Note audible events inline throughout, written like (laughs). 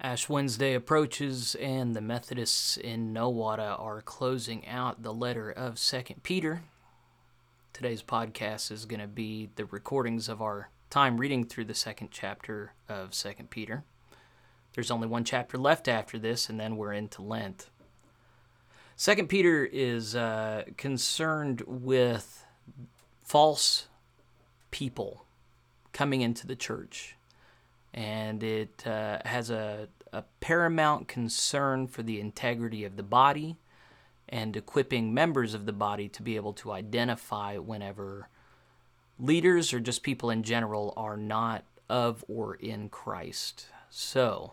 Ash Wednesday approaches, and the Methodists in Nowata are closing out the letter of Second Peter. Today's podcast is going to be the recordings of our time reading through the second chapter of Second Peter. There's only one chapter left after this, and then we're into Lent. Second Peter is uh, concerned with false people coming into the church and it uh, has a, a paramount concern for the integrity of the body and equipping members of the body to be able to identify whenever leaders or just people in general are not of or in Christ. So,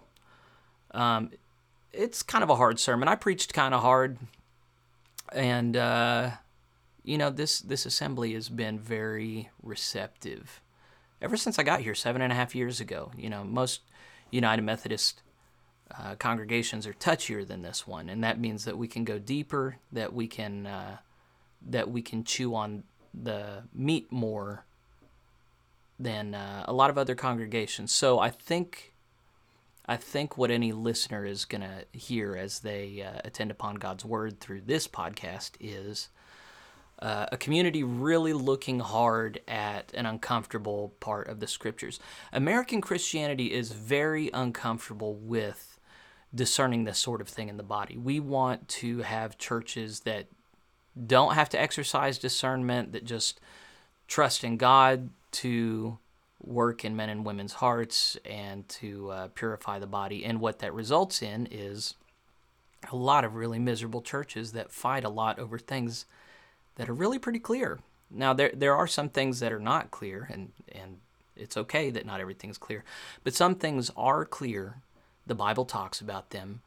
um, it's kind of a hard sermon. I preached kind of hard, and uh, you know this this assembly has been very receptive ever since I got here seven and a half years ago. You know, most United Methodist uh, congregations are touchier than this one, and that means that we can go deeper, that we can uh, that we can chew on the meat more than uh, a lot of other congregations. So I think I think what any listener is going to hear as they uh, attend upon God's word through this podcast is uh, a community really looking hard at an uncomfortable part of the scriptures. American Christianity is very uncomfortable with discerning this sort of thing in the body. We want to have churches that don't have to exercise discernment, that just trust in God to work in men and women's hearts and to uh, purify the body. And what that results in is a lot of really miserable churches that fight a lot over things that are really pretty clear. Now there there are some things that are not clear and and it's okay that not everything's clear. But some things are clear. The Bible talks about them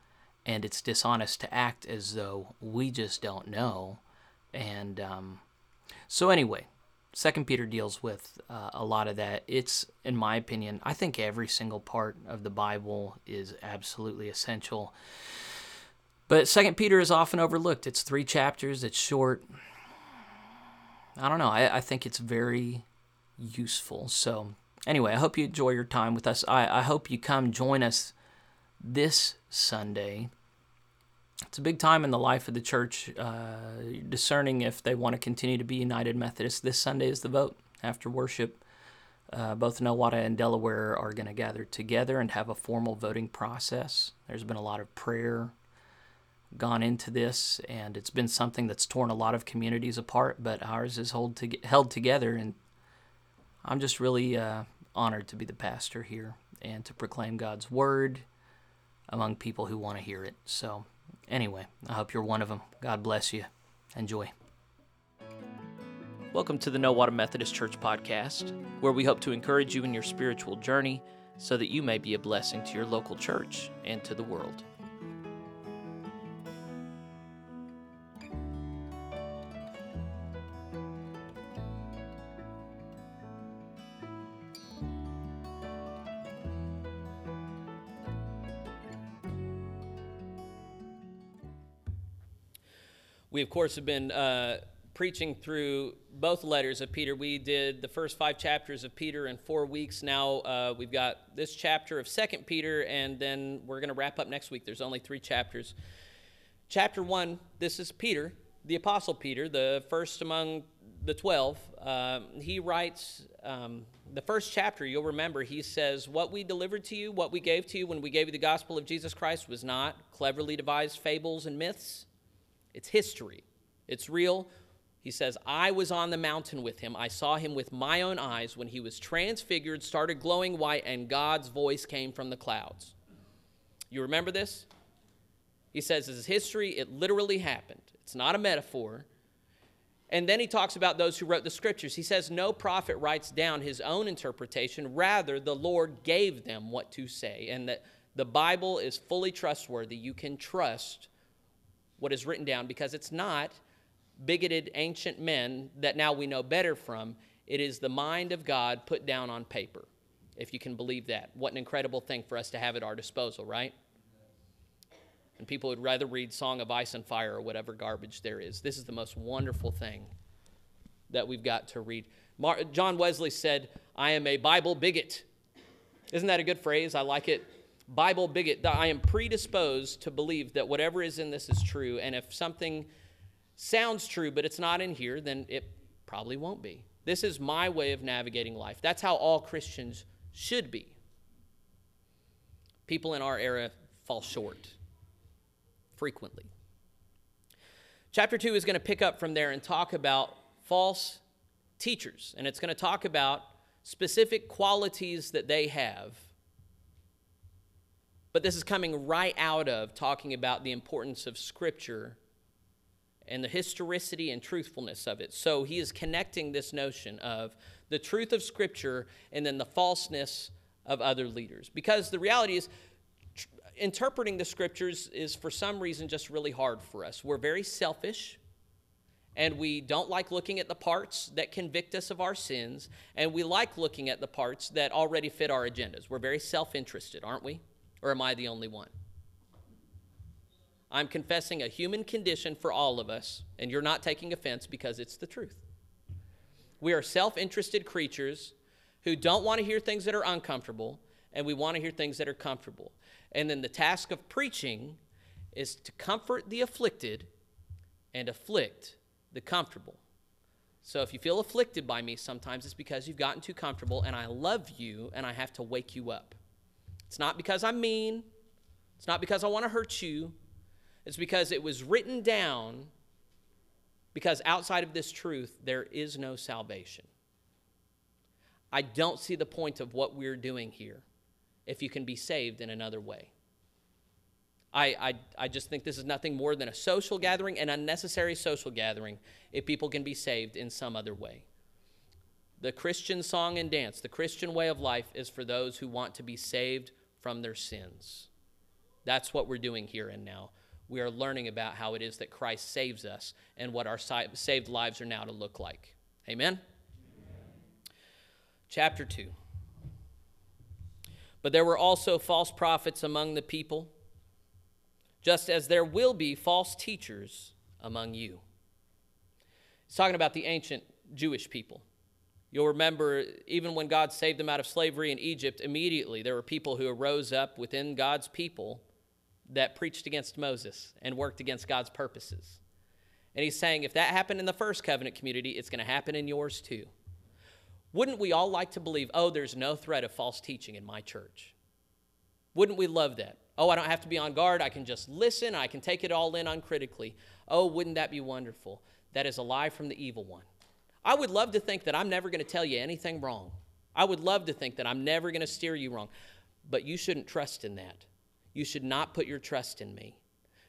and it's dishonest to act as though we just don't know. And um, so anyway, Second Peter deals with uh, a lot of that. It's, in my opinion, I think every single part of the Bible is absolutely essential. But Second Peter is often overlooked. It's three chapters. It's short. I don't know. I, I think it's very useful. So, anyway, I hope you enjoy your time with us. I, I hope you come join us this Sunday. It's a big time in the life of the church, uh, discerning if they want to continue to be United Methodist. This Sunday is the vote after worship. Uh, both Nowata and Delaware are going to gather together and have a formal voting process. There's been a lot of prayer gone into this, and it's been something that's torn a lot of communities apart, but ours is hold to, held together. And I'm just really uh, honored to be the pastor here and to proclaim God's word among people who want to hear it. So, anyway, I hope you're one of them. God bless you. Enjoy. Welcome to the Nowata Methodist Church podcast, where we hope to encourage you in your spiritual journey so that you may be a blessing to your local church and to the world. We, of course, have been uh, preaching through both letters of Peter. We did the first five chapters of Peter in four weeks. Now uh, we've got this chapter of Second Peter, and then we're going to wrap up next week. There's only three chapters. Chapter one, this is Peter, the Apostle Peter, the first among the 12. Uh, he writes um, the first chapter, you'll remember, he says, What we delivered to you, what we gave to you when we gave you the gospel of Jesus Christ was not cleverly devised fables and myths it's history, it's real. He says, I was on the mountain with him. I saw him with my own eyes when he was transfigured, started glowing white, and God's voice came from the clouds. You remember this? He says, This is history. It literally happened. It's not a metaphor. And then he talks about those who wrote the scriptures. He says, No prophet writes down his own interpretation. Rather, the Lord gave them what to say. And that the Bible is fully trustworthy. You can trust what is written down because it's not bigoted ancient men that now we know better from. It is the mind of God put down on paper, if you can believe that. What an incredible thing for us to have at our disposal, right? And people would rather read Song of Ice and Fire or whatever garbage there is. This is the most wonderful thing that we've got to read. Mar- John Wesley said, I am a Bible bigot. Isn't that a good phrase? I like it. Bible bigot, that I am predisposed to believe that whatever is in this is true. And if something sounds true, but it's not in here, then it probably won't be. This is my way of navigating life. That's how all Christians should be. People in our era fall short frequently. Chapter 2 is going to pick up from there and talk about false teachers, and it's going to talk about specific qualities that they have. But this is coming right out of talking about the importance of Scripture and the historicity and truthfulness of it. So he is connecting this notion of the truth of Scripture and then the falseness of other leaders. Because the reality is, interpreting the scriptures is for some reason just really hard for us. We're very selfish and we don't like looking at the parts that convict us of our sins, and we like looking at the parts that already fit our agendas. We're very self interested, aren't we? Or am I the only one? I'm confessing a human condition for all of us, and you're not taking offense because it's the truth. We are self interested creatures who don't want to hear things that are uncomfortable, and we want to hear things that are comfortable. And then the task of preaching is to comfort the afflicted and afflict the comfortable. So if you feel afflicted by me, sometimes it's because you've gotten too comfortable and I love you and I have to wake you up. It's not because I'm mean, it's not because I want to hurt you, it's because it was written down because outside of this truth, there is no salvation. I don't see the point of what we're doing here if you can be saved in another way. I, I, I just think this is nothing more than a social gathering, an unnecessary social gathering, if people can be saved in some other way. The Christian song and dance, the Christian way of life, is for those who want to be saved from their sins. That's what we're doing here and now. We are learning about how it is that Christ saves us and what our saved lives are now to look like. Amen? Amen. Chapter 2. But there were also false prophets among the people, just as there will be false teachers among you. He's talking about the ancient Jewish people. You'll remember, even when God saved them out of slavery in Egypt, immediately there were people who arose up within God's people that preached against Moses and worked against God's purposes. And he's saying, if that happened in the first covenant community, it's going to happen in yours too. Wouldn't we all like to believe, oh, there's no threat of false teaching in my church? Wouldn't we love that? Oh, I don't have to be on guard. I can just listen. I can take it all in uncritically. Oh, wouldn't that be wonderful? That is a lie from the evil one. I would love to think that I'm never going to tell you anything wrong. I would love to think that I'm never going to steer you wrong. But you shouldn't trust in that. You should not put your trust in me.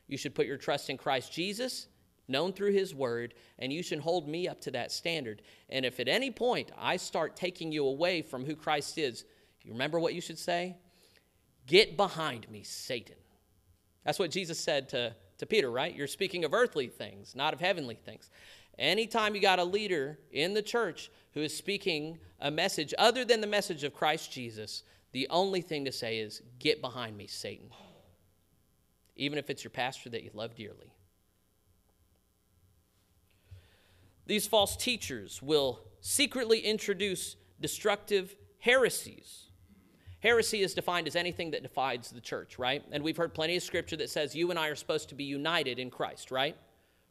You should put your trust in Christ Jesus known through His Word, and you should hold me up to that standard. And if at any point I start taking you away from who Christ is, you remember what you should say? Get behind me, Satan. That's what Jesus said to, to Peter, right? You're speaking of earthly things, not of heavenly things. Anytime you got a leader in the church who is speaking a message other than the message of Christ Jesus, the only thing to say is, Get behind me, Satan. Even if it's your pastor that you love dearly. These false teachers will secretly introduce destructive heresies. Heresy is defined as anything that divides the church, right? And we've heard plenty of scripture that says you and I are supposed to be united in Christ, right?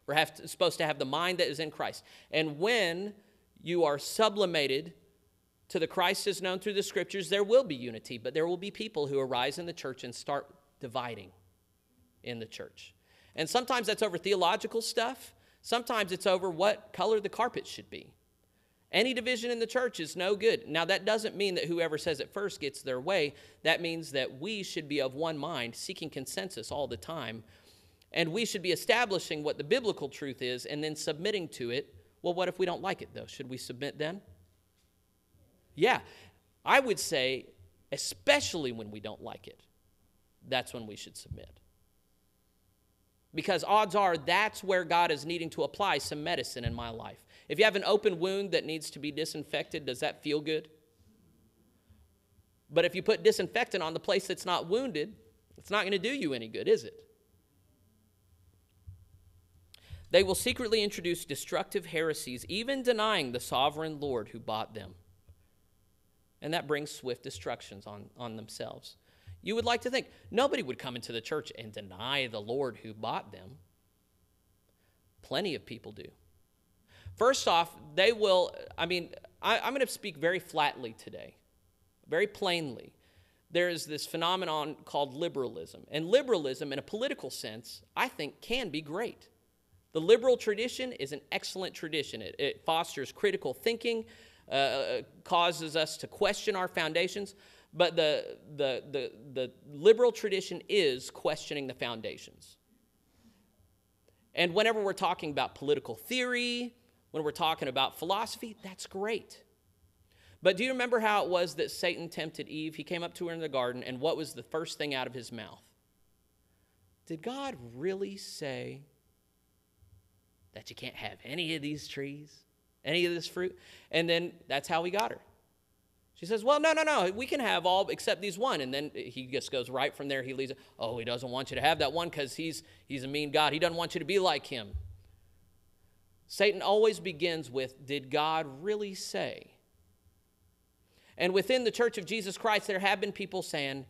We're have to, supposed to have the mind that is in Christ. And when you are sublimated to the Christ as known through the scriptures, there will be unity, but there will be people who arise in the church and start dividing in the church. And sometimes that's over theological stuff, Sometimes it's over what color the carpet should be. Any division in the church is no good. Now, that doesn't mean that whoever says it first gets their way. That means that we should be of one mind, seeking consensus all the time. And we should be establishing what the biblical truth is and then submitting to it. Well, what if we don't like it, though? Should we submit then? Yeah, I would say, especially when we don't like it, that's when we should submit. Because odds are that's where God is needing to apply some medicine in my life. If you have an open wound that needs to be disinfected, does that feel good? But if you put disinfectant on the place that's not wounded, it's not going to do you any good, is it? They will secretly introduce destructive heresies, even denying the sovereign Lord who bought them. And that brings swift destructions on, on themselves. You would like to think nobody would come into the church and deny the Lord who bought them. Plenty of people do. First off, they will, I mean, I, am going to speak very flatly today, very plainly. There is this phenomenon called liberalism. And liberalism, in a political sense, I think can be great. The liberal tradition is an excellent tradition. It, it fosters critical thinking, uh, uh causes us to question our foundations. But the, the, the, the liberal tradition is questioning the foundations. And whenever we're talking about political theory, when we're talking about philosophy, that's great. But do you remember how it was that Satan tempted Eve? He came up to her in the garden, and what was the first thing out of his mouth? Did God really say that you can't have any of these trees, any of this fruit? And then that's how he got her. She says, Well, no, no, no, we can have all except these one. And then he just goes right from there. He leaves it. Oh, he doesn't want you to have that one because he's, he's a mean God. He doesn't want you to be like him. Satan always begins with, Did God really say? And within the church of Jesus Christ, there have been people saying,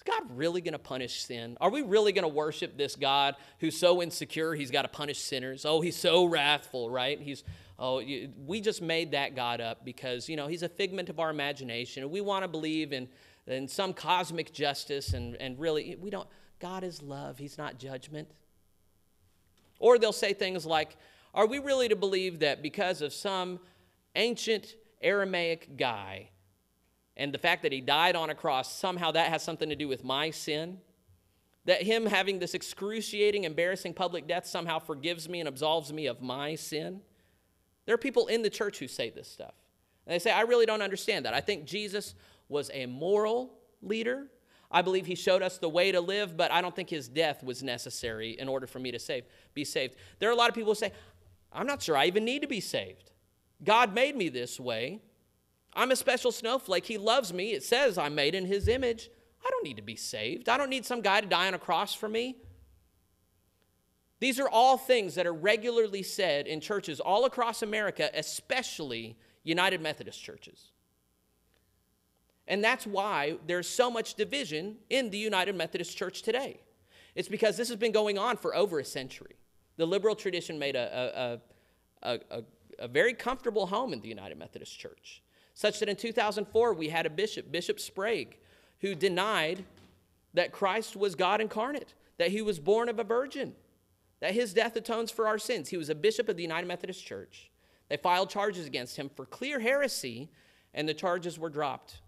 Is God really going to punish sin? Are we really going to worship this God who's so insecure he's got to punish sinners? Oh, he's so wrathful, right? He's oh, we just made that God up because, you know, he's a figment of our imagination. And we want to believe in, in some cosmic justice, and, and really, we don't. God is love, he's not judgment. Or they'll say things like, Are we really to believe that because of some ancient Aramaic guy and the fact that he died on a cross, somehow that has something to do with my sin? That him having this excruciating, embarrassing public death somehow forgives me and absolves me of my sin? There are people in the church who say this stuff. And they say, I really don't understand that. I think Jesus was a moral leader. I believe he showed us the way to live, but I don't think his death was necessary in order for me to save, be saved. There are a lot of people who say, I'm not sure I even need to be saved. God made me this way. I'm a special snowflake. He loves me. It says I'm made in his image. I don't need to be saved. I don't need some guy to die on a cross for me. These are all things that are regularly said in churches all across America, especially United Methodist churches. And that's why there's so much division in the United Methodist Church today. It's because this has been going on for over a century. The liberal tradition made a, a, a, a, a very comfortable home in the United Methodist Church, such that in 2004 we had a bishop, Bishop Sprague, who denied that Christ was God incarnate, that he was born of a virgin that his death atones for our sins. He was a bishop of the United Methodist Church. They filed charges against him for clear heresy, and the charges were dropped.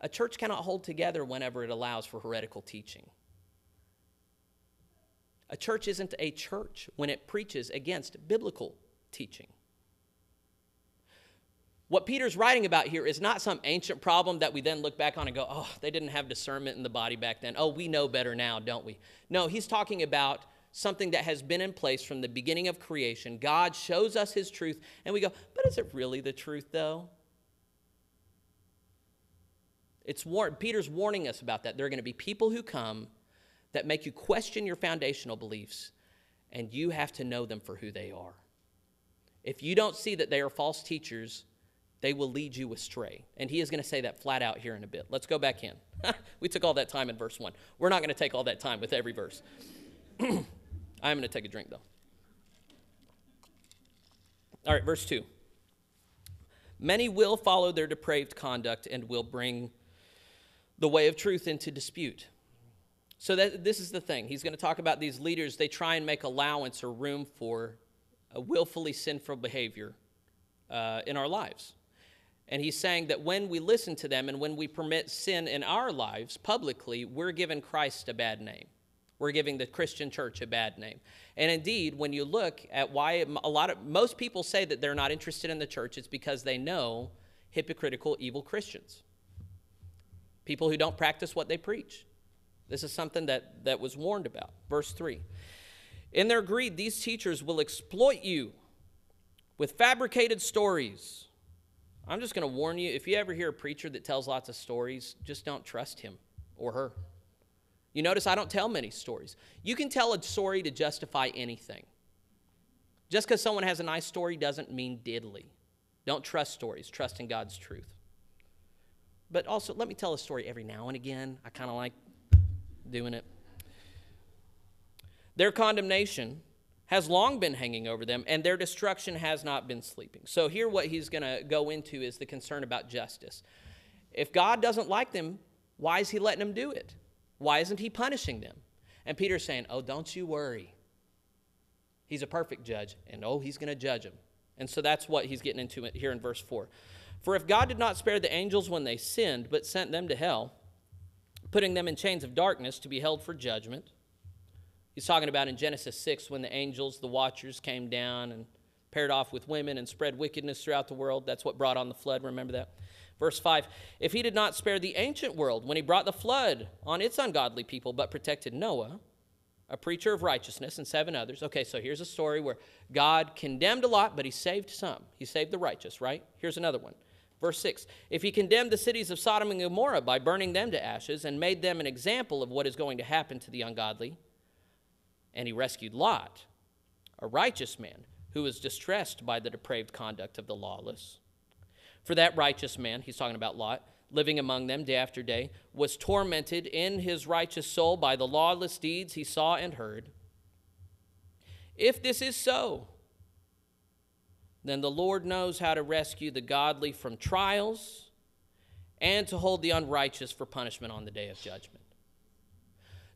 A church cannot hold together whenever it allows for heretical teaching. A church isn't a church when it preaches against biblical teaching. What Peter's writing about here is not some ancient problem that we then look back on and go, oh, they didn't have discernment in the body back then. Oh, we know better now, don't we? No, he's talking about something that has been in place from the beginning of creation. God shows us his truth, and we go, but is it really the truth, though? It's war- Peter's warning us about that. There are going to be people who come that make you question your foundational beliefs, and you have to know them for who they are. If you don't see that they are false teachers, they will lead you astray. And he is going to say that flat out here in a bit. Let's go back in. (laughs) we took all that time in verse 1. We're not going to take all that time with every verse. I'm going to take a drink, though. All right, verse 2. Many will follow their depraved conduct and will bring the way of truth into dispute. So that this is the thing. He's going to talk about these leaders. They try and make allowance or room for a willfully sinful behavior uh, in our lives. And he's saying that when we listen to them and when we permit sin in our lives publicly, we're giving Christ a bad name. We're giving the Christian church a bad name. And indeed, when you look at why a lot of most people say that they're not interested in the church, it's because they know hypocritical, evil Christians. People who don't practice what they preach. This is something that, that was warned about. Verse 3 In their greed, these teachers will exploit you with fabricated stories I'm just going to warn you if you ever hear a preacher that tells lots of stories, just don't trust him or her. You notice I don't tell many stories. You can tell a story to justify anything. Just because someone has a nice story doesn't mean diddly. Don't trust stories, trust in God's truth. but also let me tell a story every now and again. I kind of like doing it. Their condemnation has long been hanging over them, and their destruction has not been sleeping. So, here, what he's going to go into is the concern about justice. If God doesn't like them, why is he letting them do it? Why isn't he punishing them? And Peter's saying, Oh, don't you worry. He's a perfect judge, and oh, he's going to judge them. And so that's what he's getting into here in verse 4. For if God did not spare the angels when they sinned, but sent them to hell, putting them in chains of darkness to be held for judgment, He's talking about in Genesis 6 when the angels, the watchers, came down and paired off with women and spread wickedness throughout the world. That's what brought on the flood. Remember that? Verse 5 If he did not spare the ancient world when he brought the flood on its ungodly people, but protected Noah, a preacher of righteousness, and seven others. Okay, so here's a story where God condemned a lot, but he saved some. He saved the righteous, right? Here's another one. Verse 6 If he condemned the cities of Sodom and Gomorrah by burning them to ashes and made them an example of what is going to happen to the ungodly, and he rescued Lot, a righteous man who was distressed by the depraved conduct of the lawless. For that righteous man, he's talking about Lot, living among them day after day, was tormented in his righteous soul by the lawless deeds he saw and heard. If this is so, then the Lord knows how to rescue the godly from trials and to hold the unrighteous for punishment on the day of judgment.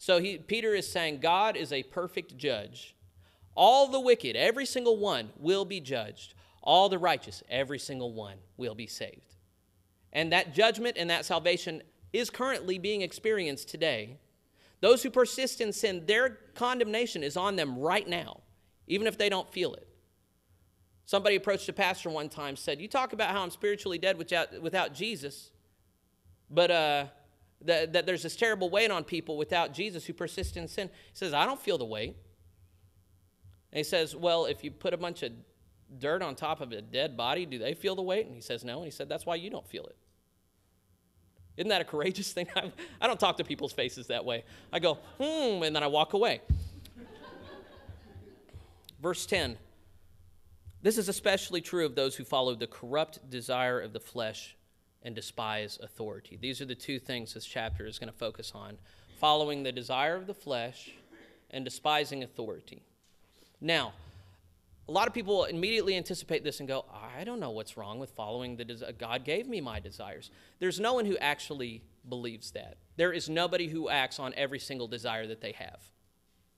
So he, Peter is saying God is a perfect judge. All the wicked, every single one, will be judged. All the righteous, every single one, will be saved. And that judgment and that salvation is currently being experienced today. Those who persist in sin, their condemnation is on them right now, even if they don't feel it. Somebody approached a pastor one time, said, You talk about how I'm spiritually dead without, without Jesus, but uh, that, that there's this terrible weight on people without Jesus who persist in sin. He says, I don't feel the weight. And he says, Well, if you put a bunch of dirt on top of a dead body, do they feel the weight? And he says, No. And he said, That's why you don't feel it. Isn't that a courageous thing? (laughs) I don't talk to people's faces that way. I go, hmm, and then I walk away. Verse 10 This is especially true of those who follow the corrupt desire of the flesh and despise authority. These are the two things this chapter is going to focus on following the desire of the flesh and despising authority. Now, a lot of people immediately anticipate this and go, I don't know what's wrong with following the desire. God gave me my desires. There's no one who actually believes that. There is nobody who acts on every single desire that they have.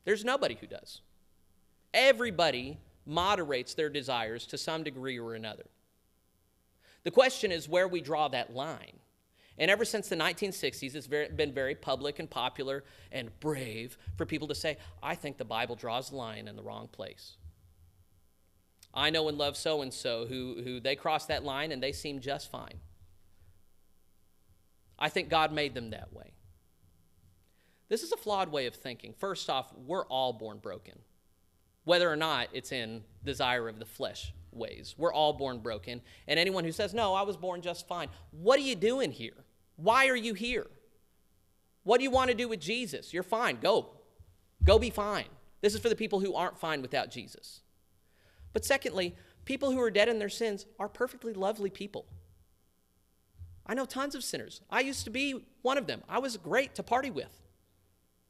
There's nobody who does. Everybody moderates their desires to some degree or another. The question is where we draw that line. And ever since the 1960s, it's very, been very public and popular and brave for people to say, I think the Bible draws the line in the wrong place. I know and love so and so who, who they cross that line and they seem just fine. I think God made them that way. This is a flawed way of thinking. First off, we're all born broken, whether or not it's in desire of the flesh ways. We're all born broken. And anyone who says, No, I was born just fine, what are you doing here? Why are you here? What do you want to do with Jesus? You're fine. Go. Go be fine. This is for the people who aren't fine without Jesus. But secondly, people who are dead in their sins are perfectly lovely people. I know tons of sinners. I used to be one of them. I was great to party with.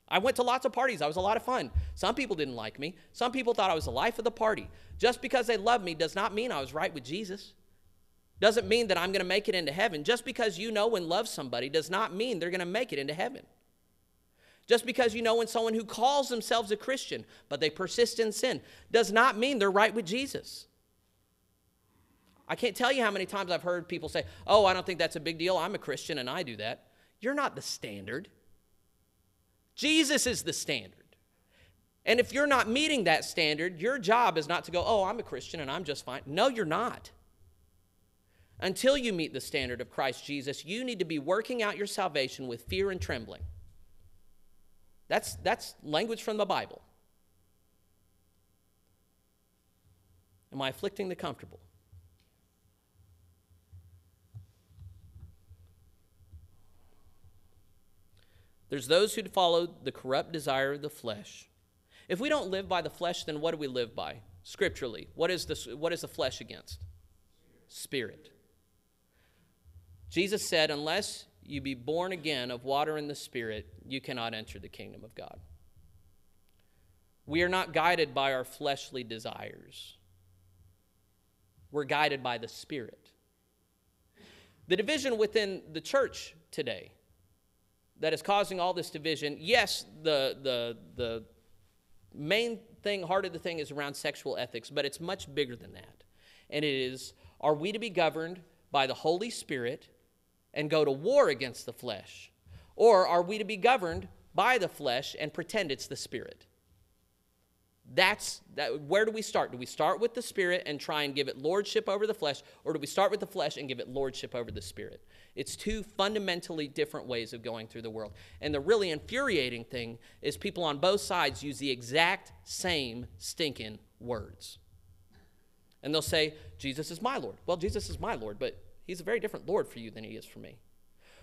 I went to lots of parties. I was a lot of fun. Some people didn't like me. Some people thought I was the life of the party. Just because they loved me does not mean I was right with Jesus. Doesn't mean that I'm going to make it into heaven. Just because you know and love somebody does not mean they're going to make it into heaven. Just because you know when someone who calls themselves a Christian, but they persist in sin, does not mean they're right with Jesus. I can't tell you how many times I've heard people say, Oh, I don't think that's a big deal. I'm a Christian and I do that. You're not the standard. Jesus is the standard. And if you're not meeting that standard, your job is not to go, oh, I'm a Christian and I'm just fine. No, you're not. Until you meet the standard of Christ Jesus, you need to be working out your salvation with fear and trembling. That's, that's language from the Bible. Am I afflicting the comfortable? There's those who follow the corrupt desire of the flesh. If we don't live by the flesh, then what do we live by? Scripturally, what is the, what is the flesh against? Spirit. Jesus said, Unless you be born again of water and the Spirit, you cannot enter the kingdom of God. We are not guided by our fleshly desires, we're guided by the Spirit. The division within the church today that is causing all this division, yes, the, the, the main thing, heart of the thing is around sexual ethics, but it's much bigger than that. And it is are we to be governed by the Holy Spirit and go to war against the flesh? Or are we to be governed by the flesh and pretend it's the Spirit? That's that, where do we start? Do we start with the spirit and try and give it lordship over the flesh, or do we start with the flesh and give it lordship over the spirit? It's two fundamentally different ways of going through the world. And the really infuriating thing is people on both sides use the exact same stinking words. And they'll say, Jesus is my Lord. Well, Jesus is my Lord, but he's a very different Lord for you than he is for me.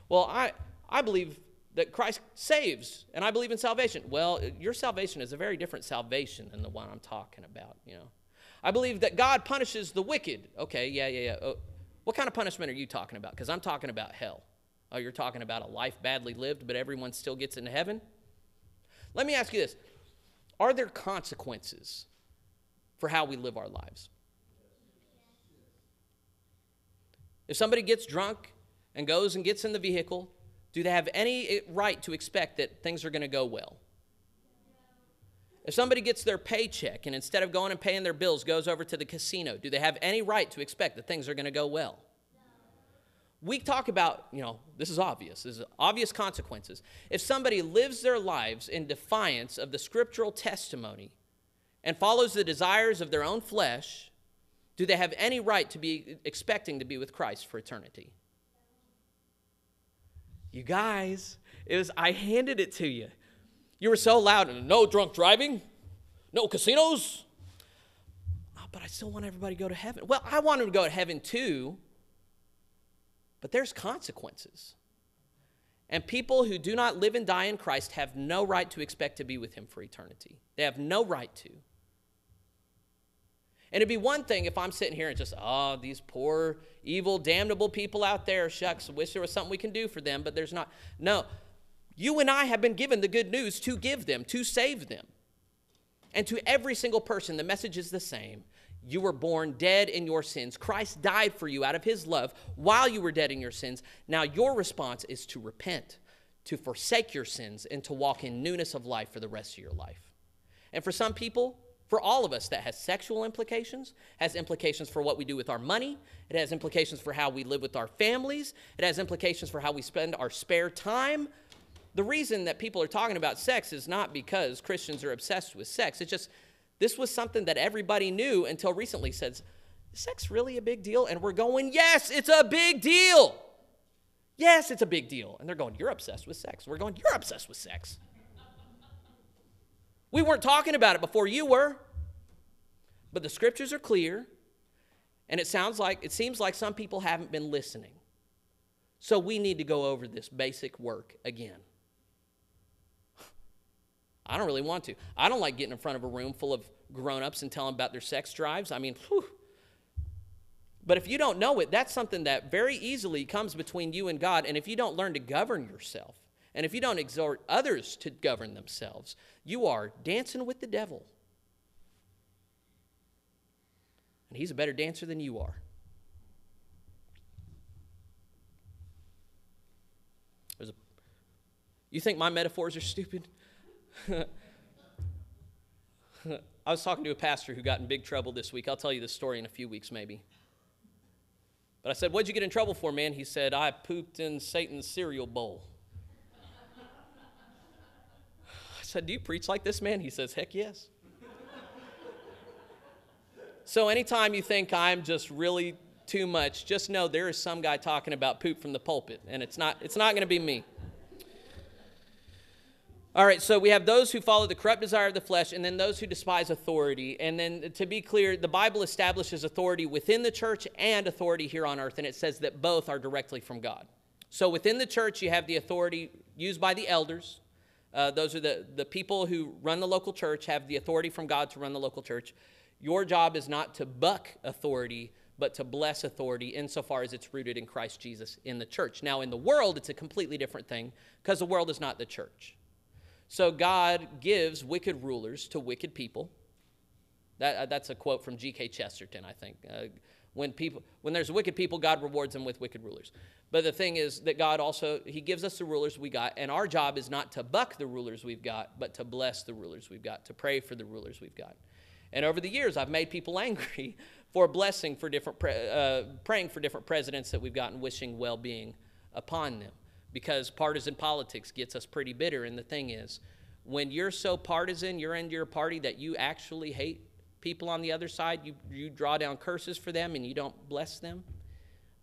Well, I, I believe that Christ saves, and I believe in salvation. Well, your salvation is a very different salvation than the one I'm talking about, you know. I believe that God punishes the wicked. Okay, yeah, yeah, yeah. Oh, what kind of punishment are you talking about? Because I'm talking about hell. Oh, you're talking about a life badly lived, but everyone still gets into heaven? Let me ask you this Are there consequences for how we live our lives? If somebody gets drunk and goes and gets in the vehicle do they have any eh, right to expect that things are going to go well? If somebody gets their paycheck and instead of going and paying their bills goes over to the casino, do they have any right to expect that things are going to go well? We talk about, you know, this is obvious. This is obvious consequences. If somebody lives their lives in defiance of the scriptural testimony and follows the desires of their own flesh, do they have any right to be expecting to be with Christ for eternity? You guys, it was I handed it to you. You were so loud and no drunk driving, no casinos. Oh, but I still want everybody to go to heaven. Well, I want them to go to heaven too. But there's consequences. And people who do not live and die in Christ have no right to expect to be with him for eternity. They have no right to. And it'd be one thing if I'm sitting here and just, oh, these poor, evil, damnable people out there, shucks, wish there was something we can do for them, but there's not. No. You and I have been given the good news to give them, to save them. And to every single person, the message is the same. You were born dead in your sins. Christ died for you out of his love while you were dead in your sins. Now, your response is to repent, to forsake your sins, and to walk in newness of life for the rest of your life. And for some people, for all of us that has sexual implications, has implications for what we do with our money, it has implications for how we live with our families, it has implications for how we spend our spare time. The reason that people are talking about sex is not because Christians are obsessed with sex. It's just this was something that everybody knew until recently says, sex really a big deal? And we're going, yes, it's a big deal. Yes, it's a big deal. And they're going, you're obsessed with sex. We're going, you're obsessed with sex. We weren't talking about it before you were. But the scriptures are clear, and it sounds like it seems like some people haven't been listening. So we need to go over this basic work again. (sighs) I don't really want to. I don't like getting in front of a room full of grown-ups and telling about their sex drives. I mean, whew. But if you don't know it, that's something that very easily comes between you and God. And if you don't learn to govern yourself, and if you don't exhort others to govern themselves, you are dancing with the devil. And he's a better dancer than you are. A, you think my metaphors are stupid? (laughs) I was talking to a pastor who got in big trouble this week. I'll tell you this story in a few weeks, maybe. But I said, What'd you get in trouble for, man? He said, I pooped in Satan's cereal bowl. (laughs) I said, Do you preach like this, man? He says, Heck yes. So anytime you think I'm just really too much, just know there is some guy talking about poop from the pulpit, and it's not, it's not going to be me. All right, so we have those who follow the corrupt desire of the flesh, and then those who despise authority. And then to be clear, the Bible establishes authority within the church and authority here on earth, and it says that both are directly from God. So within the church, you have the authority used by the elders, uh, those are the, the people who run the local church, have the authority from God to run the local church. Your job is not to buck authority, but to bless authority insofar as it's rooted in Christ Jesus in the church. Now, in the world, it's a completely different thing because the world is not the church. So God gives wicked rulers to wicked people. That, uh, that's a quote from G.K. Chesterton, I think. Uh, when people, when there's wicked people, God rewards them with wicked rulers. But the thing is that God also He gives us the rulers we got, and our job is not to buck the rulers we've got, but to bless the rulers we've got, to pray for the rulers we've got. And over the years, I've made people (laughs) angry for blessing for different, pre- uh, praying for different presidents that we've gotten, wishing well-being upon them, because partisan politics gets us pretty bitter. And the thing is, when you're so partisan, you're into your party that you actually hate people on the other side, you, you draw down curses for them and you don't bless them,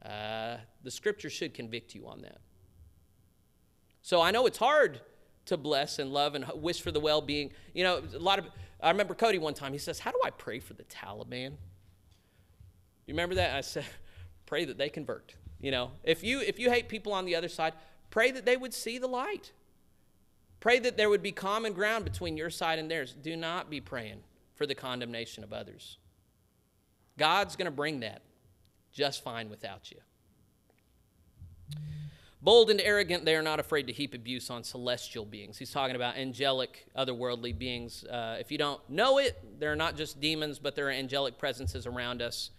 uh, the scripture should convict you on that. So I know it's hard to bless and love and wish for the well being. You know, a lot of, I remember Cody one time, he says, How do I pray for the Taliban? You remember that? I said, (laughs) Pray that they convert. You know, if you, if you hate people on the other side, pray that they would see the light. Pray that there would be common ground between your side and theirs. Do not be praying for the condemnation of others. God's going to bring that just fine without you. Bold and arrogant, they are not afraid to heap abuse on celestial beings. He's talking about angelic, otherworldly beings. Uh, if you don't know it, they're not just demons, but there are angelic presences around us.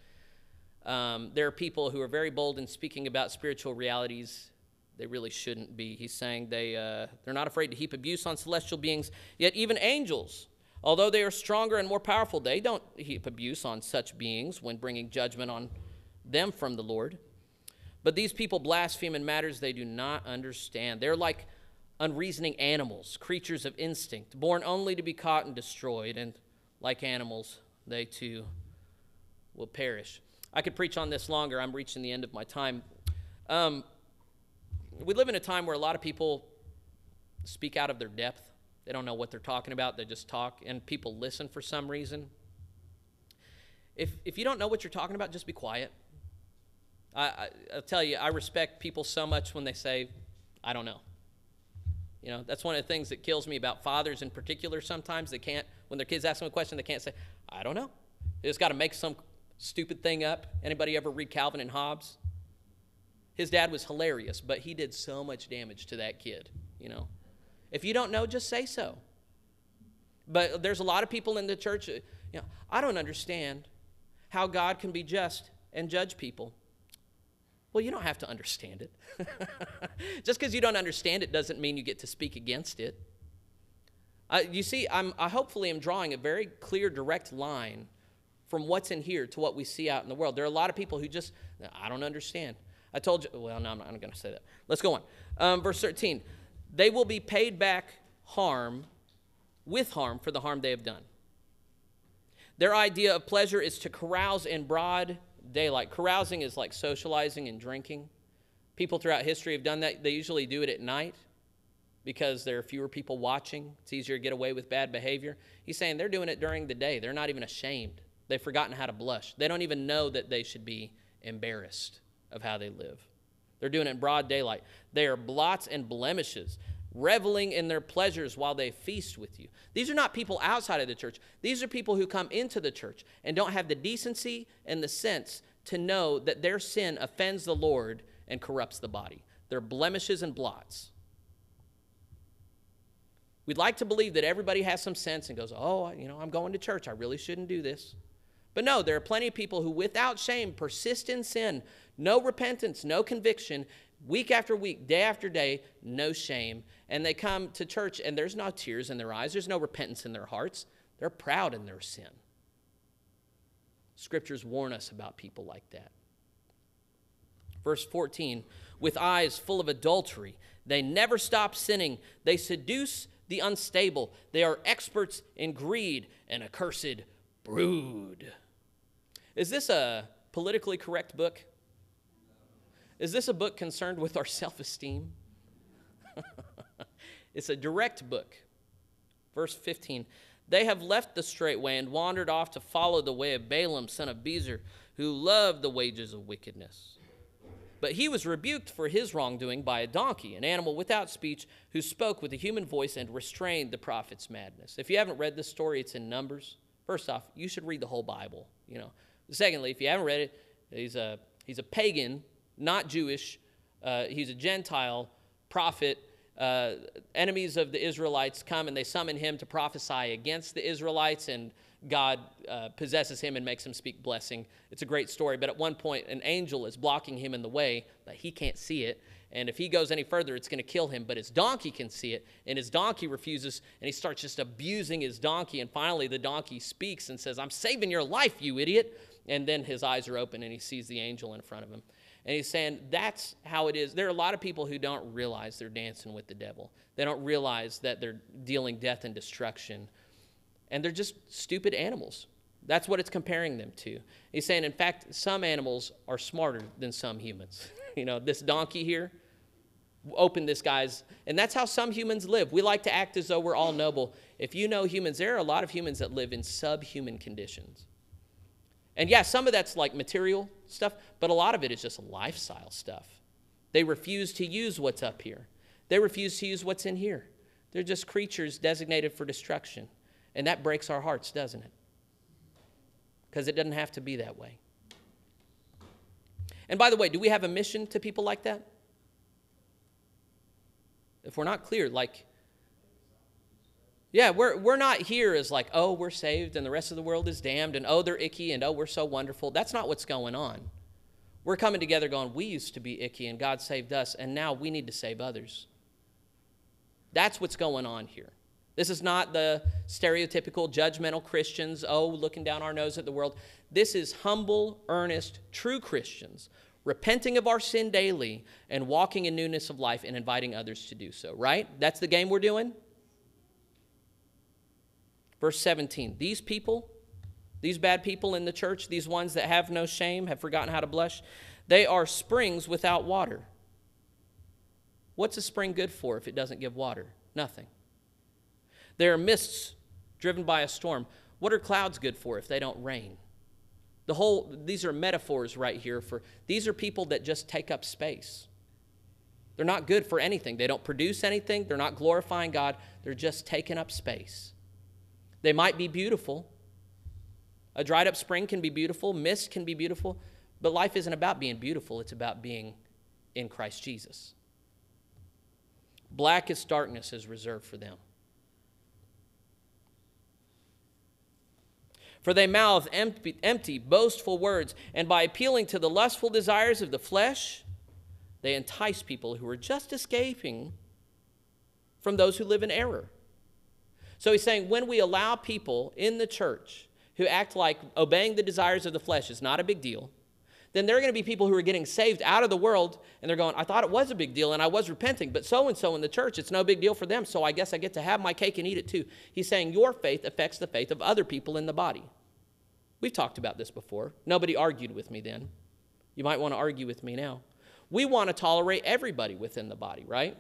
Um, there are people who are very bold in speaking about spiritual realities. They really shouldn't be. He's saying they, uh, they're not afraid to heap abuse on celestial beings, yet even angels Although they are stronger and more powerful, they don't heap abuse on such beings when bringing judgment on them from the Lord. But these people blaspheme in matters they do not understand. They're like unreasoning animals, creatures of instinct, born only to be caught and destroyed. And like animals, they too will perish. I could preach on this longer. I'm reaching the end of my time. Um, we live in a time where a lot of people speak out of their depth. They don't know what they're talking about. They just talk, and people listen for some reason. If, if you don't know what you're talking about, just be quiet. I, I, I'll tell you, I respect people so much when they say, I don't know. You know, that's one of the things that kills me about fathers in particular sometimes. They can't, when their kids ask them a question, they can't say, I don't know. They just got to make some stupid thing up. Anybody ever read Calvin and Hobbes? His dad was hilarious, but he did so much damage to that kid, you know. If you don't know, just say so. But there's a lot of people in the church, you know, I don't understand how God can be just and judge people. Well, you don't have to understand it. (laughs) just because you don't understand it doesn't mean you get to speak against it. You see, I'm, I hopefully am drawing a very clear, direct line from what's in here to what we see out in the world. There are a lot of people who just, I don't understand. I told you, well, no, I'm not going to say that. Let's go on. Um, verse 13 they will be paid back harm with harm for the harm they have done. Their idea of pleasure is to carouse in broad daylight. Carousing is like socializing and drinking. People throughout history have done that. They usually do it at night because there are fewer people watching. It's easier to get away with bad behavior. He's saying they're doing it during the day. They're not even ashamed. They've forgotten how to blush. They don't even know that they should be embarrassed of how they live. They're doing it in broad daylight. They are blots and blemishes, reveling in their pleasures while they feast with you. These are not people outside of the church. These are people who come into the church and don't have the decency and the sense to know that their sin offends the Lord and corrupts the body. They're blemishes and blots. We'd like to believe that everybody has some sense and goes, Oh, you know, I'm going to church. I really shouldn't do this. But no, there are plenty of people who, without shame, persist in sin, no repentance, no conviction, week after week, day after day, no shame. And they come to church and there's no tears in their eyes, there's no repentance in their hearts. They're proud in their sin. Scriptures warn us about people like that. Verse 14 with eyes full of adultery, they never stop sinning. They seduce the unstable. They are experts in greed and accursed brood. Is this a politically correct book? Is this a book concerned with our (laughs) self esteem? (laughs) it's a direct book. Verse 15 They have left the straight way and wandered off to follow the way of Balaam, son of Bezer, who loved the wages of wickedness. But he was rebuked for his wrongdoing by a donkey, an animal without speech, who spoke with a human voice and restrained the prophet's madness. If you haven't read this story, it's in Numbers. First off, you should read the whole Bible. You know. Secondly, if you haven't read it, He's a, he's a pagan, not Jewish. Uh, he's a Gentile prophet. Uh, enemies of the Israelites come and they summon him to prophesy against the Israelites, and God uh, possesses him and makes him speak blessing. It's a great story, but at one point, an angel is blocking him in the way, but he can't see it. And if he goes any further, it's going to kill him. But his donkey can see it, and his donkey refuses, and he starts just abusing his donkey. And finally, the donkey speaks and says, I'm saving your life, you idiot. And then his eyes are open, and he sees the angel in front of him. And he's saying that's how it is. There are a lot of people who don't realize they're dancing with the devil. They don't realize that they're dealing death and destruction. And they're just stupid animals. That's what it's comparing them to. He's saying, in fact, some animals are smarter than some humans. (laughs) you know, this donkey here opened this guy's, and that's how some humans live. We like to act as though we're all noble. If you know humans, there are a lot of humans that live in subhuman conditions. And yeah, some of that's like material stuff, but a lot of it is just lifestyle stuff. They refuse to use what's up here, they refuse to use what's in here. They're just creatures designated for destruction. And that breaks our hearts, doesn't it? Because it doesn't have to be that way. And by the way, do we have a mission to people like that? If we're not clear, like, yeah, we're, we're not here as like, oh, we're saved and the rest of the world is damned and oh, they're icky and oh, we're so wonderful. That's not what's going on. We're coming together going, we used to be icky and God saved us and now we need to save others. That's what's going on here. This is not the stereotypical judgmental Christians, oh, looking down our nose at the world. This is humble, earnest, true Christians, repenting of our sin daily and walking in newness of life and inviting others to do so, right? That's the game we're doing? Verse 17 These people, these bad people in the church, these ones that have no shame, have forgotten how to blush, they are springs without water. What's a spring good for if it doesn't give water? Nothing. There are mists driven by a storm. What are clouds good for if they don't rain? The whole these are metaphors right here for these are people that just take up space. They're not good for anything. They don't produce anything. They're not glorifying God. They're just taking up space. They might be beautiful. A dried up spring can be beautiful, mist can be beautiful, but life isn't about being beautiful, it's about being in Christ Jesus. Blackest darkness is reserved for them. For they mouth empty, empty, boastful words, and by appealing to the lustful desires of the flesh, they entice people who are just escaping from those who live in error. So he's saying when we allow people in the church who act like obeying the desires of the flesh is not a big deal, then there are going to be people who are getting saved out of the world and they're going, I thought it was a big deal and I was repenting, but so and so in the church, it's no big deal for them, so I guess I get to have my cake and eat it too. He's saying your faith affects the faith of other people in the body. We've talked about this before. Nobody argued with me then. You might want to argue with me now. We want to tolerate everybody within the body, right?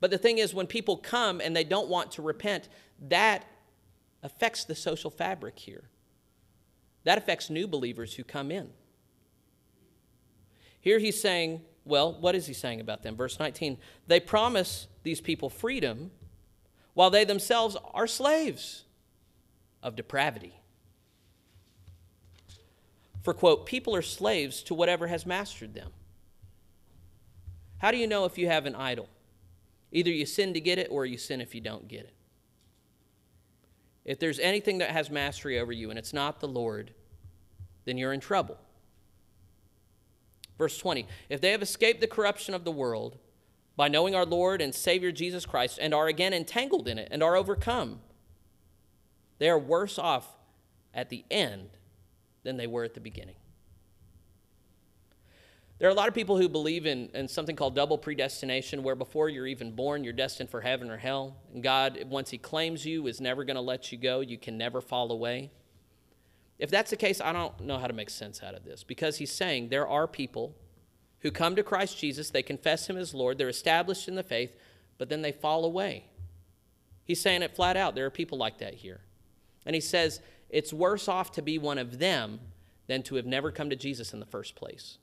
But the thing is, when people come and they don't want to repent, that affects the social fabric here. That affects new believers who come in. Here he's saying, well, what is he saying about them? Verse 19 they promise these people freedom while they themselves are slaves of depravity. For, quote, people are slaves to whatever has mastered them. How do you know if you have an idol? Either you sin to get it or you sin if you don't get it. If there's anything that has mastery over you and it's not the Lord, then you're in trouble. Verse 20 If they have escaped the corruption of the world by knowing our Lord and Savior Jesus Christ and are again entangled in it and are overcome, they are worse off at the end than they were at the beginning. There are a lot of people who believe in, in something called double predestination, where before you're even born, you're destined for heaven or hell. And God, once He claims you, is never going to let you go. You can never fall away. If that's the case, I don't know how to make sense out of this because He's saying there are people who come to Christ Jesus, they confess Him as Lord, they're established in the faith, but then they fall away. He's saying it flat out. There are people like that here. And He says it's worse off to be one of them than to have never come to Jesus in the first place.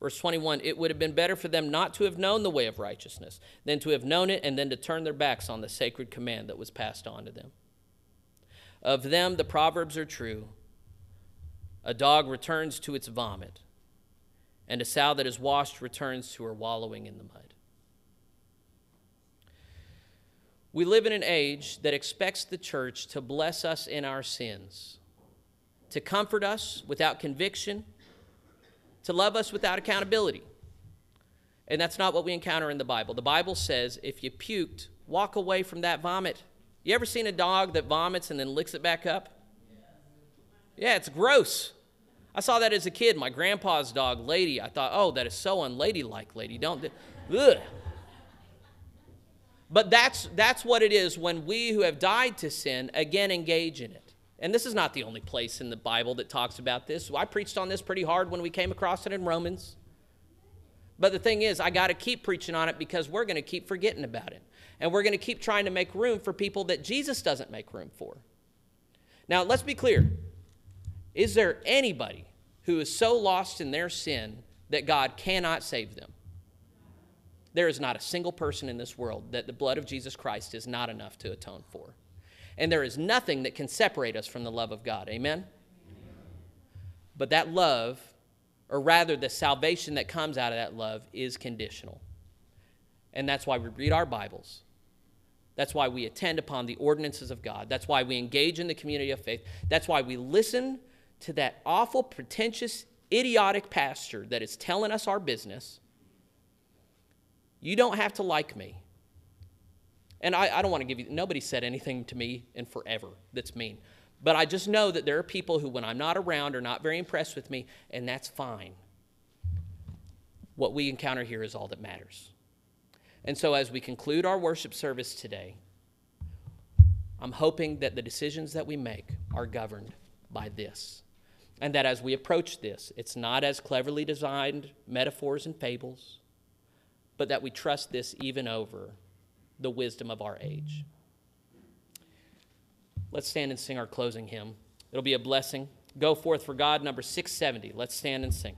Verse 21 It would have been better for them not to have known the way of righteousness than to have known it and then to turn their backs on the sacred command that was passed on to them. Of them, the proverbs are true. A dog returns to its vomit, and a sow that is washed returns to her wallowing in the mud. We live in an age that expects the church to bless us in our sins, to comfort us without conviction, to love us without accountability. And that's not what we encounter in the Bible. The Bible says if you puked, walk away from that vomit. You ever seen a dog that vomits and then licks it back up? Yeah, it's gross. I saw that as a kid. My grandpa's dog, Lady. I thought, oh, that is so unladylike, Lady. Don't. Ugh. But that's, that's what it is when we who have died to sin again engage in it. And this is not the only place in the Bible that talks about this. I preached on this pretty hard when we came across it in Romans. But the thing is, I got to keep preaching on it because we're going to keep forgetting about it. And we're going to keep trying to make room for people that Jesus doesn't make room for. Now, let's be clear. Is there anybody who is so lost in their sin that God cannot save them? There is not a single person in this world that the blood of Jesus Christ is not enough to atone for. And there is nothing that can separate us from the love of God. Amen? But that love, or rather the salvation that comes out of that love, is conditional. And that's why we read our Bibles. That's why we attend upon the ordinances of God. That's why we engage in the community of faith. That's why we listen to that awful, pretentious, idiotic pastor that is telling us our business you don't have to like me. And I, I don't want to give you, nobody said anything to me in forever that's mean. But I just know that there are people who, when I'm not around, are not very impressed with me, and that's fine. What we encounter here is all that matters. And so, as we conclude our worship service today, I'm hoping that the decisions that we make are governed by this. And that as we approach this, it's not as cleverly designed metaphors and fables but that we trust this even over the wisdom of our age. Let's stand and sing our closing hymn. It'll be a blessing. Go forth for God, number 670. Let's stand and sing.